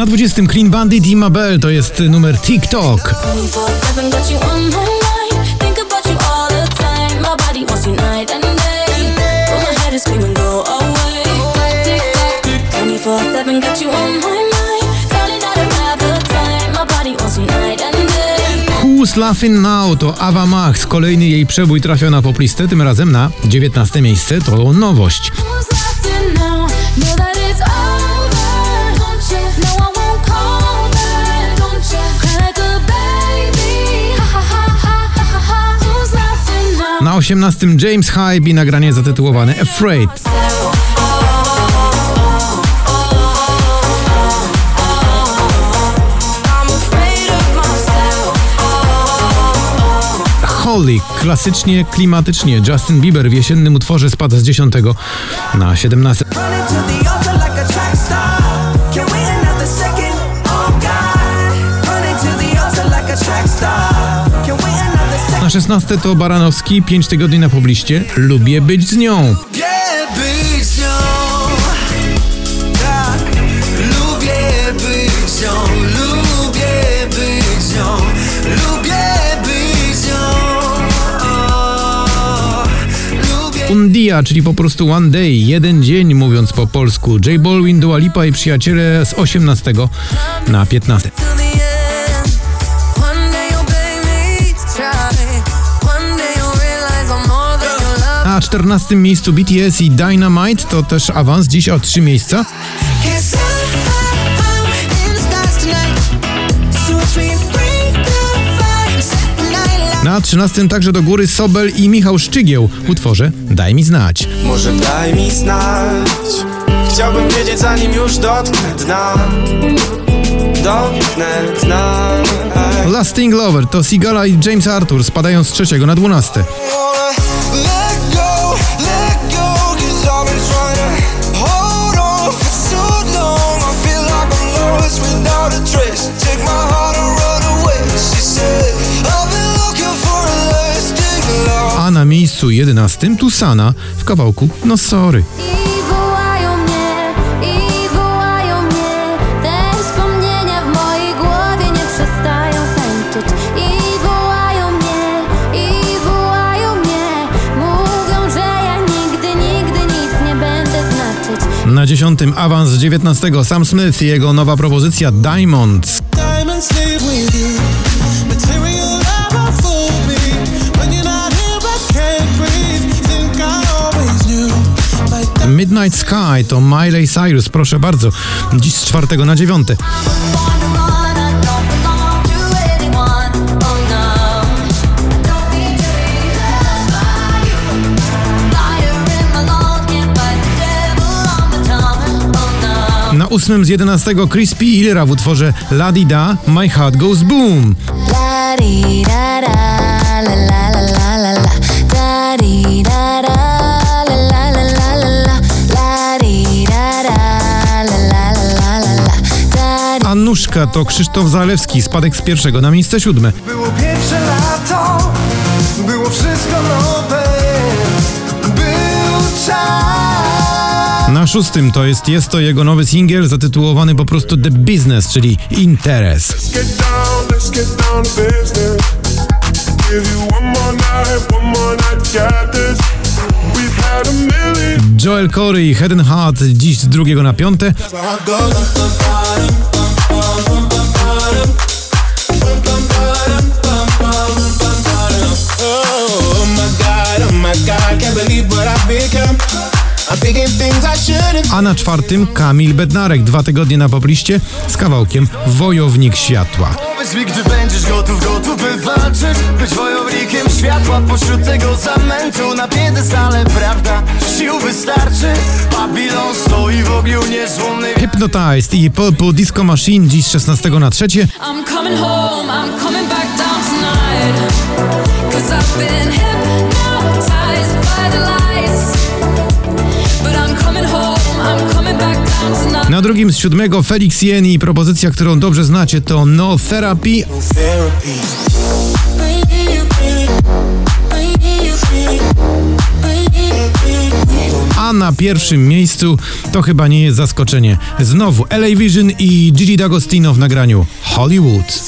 Na 20 Clean Bandit i Mabel to jest numer TikTok. 24/7 got you on my mind. Think about you all the time. My body wants you night and day. But my head is screaming, go away. 24/7 got you on my mind. Darling, I don't have the time. My body wants you night and day. Who's Laughing Now to Ava Max. Kolejny jej przebój trafia na poplistę, tym razem na 19 miejsce. To nowość. Na 18 James Hype i nagranie zatytułowane Afraid. Holy, klasycznie, klimatycznie. Justin Bieber w jesiennym utworze spadł z 10 na 17. Na 16 to Baranowski, 5 tygodni na pobliście. Lubię być z nią. Tak. Lubię być z nią. Lubię być z nią. Lubię być z nią. O, Lubię Undia, czyli po prostu One Day, jeden dzień mówiąc po polsku. J Balwin, Dua Lipa i przyjaciele z 18 na 15. Na 14 miejscu BTS i Dynamite to też awans, dziś o 3 miejsca. Na 13 także do góry Sobel i Michał Szczygieł w utworze Daj mi znać. Może daj mi znać Chciałbym wiedzieć zanim już dotknę dna Dotknę dna Lasting Lover to Sigala i James Arthur spadają z trzeciego na 12. ja nigdy, nigdy nic nie będę znaczyć. Na 10 awans z 19 Sam Smith i jego nowa propozycja Diamonds. Midnight Sky to Miley Cyrus, proszę bardzo. Dziś z 4 na 9. Born to run, I don't belong to anyone, Don't need to be loved by you Fire in my lungs, can't fight the devil on my tongue, no Na 8 z 11 Crispy Illera w utworze La Di Da My Heart Goes Boom. Anuszka to Krzysztof Zalewski, spadek z pierwszego na miejsce siódme. Było pierwsze lato Było wszystko nowe Był czas Na szóstym to jest, jest to jego nowy singiel zatytułowany po prostu The Business, czyli Interes. Let's get down, let's get down to business. Give you one more night, one more night, got this. We've had a million. Joel Corey i Head and Heart dziś z drugiego na piąte. A na czwartym Kamil Bednarek, dwa tygodnie na popliście z kawałkiem Wojownik Światła. Powiedz mi, gdy będziesz gotów, gotów by walczyć Być wojownikiem światła pośród tego zamętu Na piedestale, prawda, sił wystarczy Babilon stoi w ogniu niezłomnej Hypnotized i Purple Disco Machine dziś z 16 na trzecie. I'm coming home, I'm coming back down tonight. Cause I've been hypnotized by the lights. Na drugim z siódmego Felix Jen i propozycja, którą dobrze znacie to No Therapy. A na pierwszym miejscu to chyba nie jest zaskoczenie. Znowu LA Vision i Gigi D'Agostino w nagraniu Hollywood.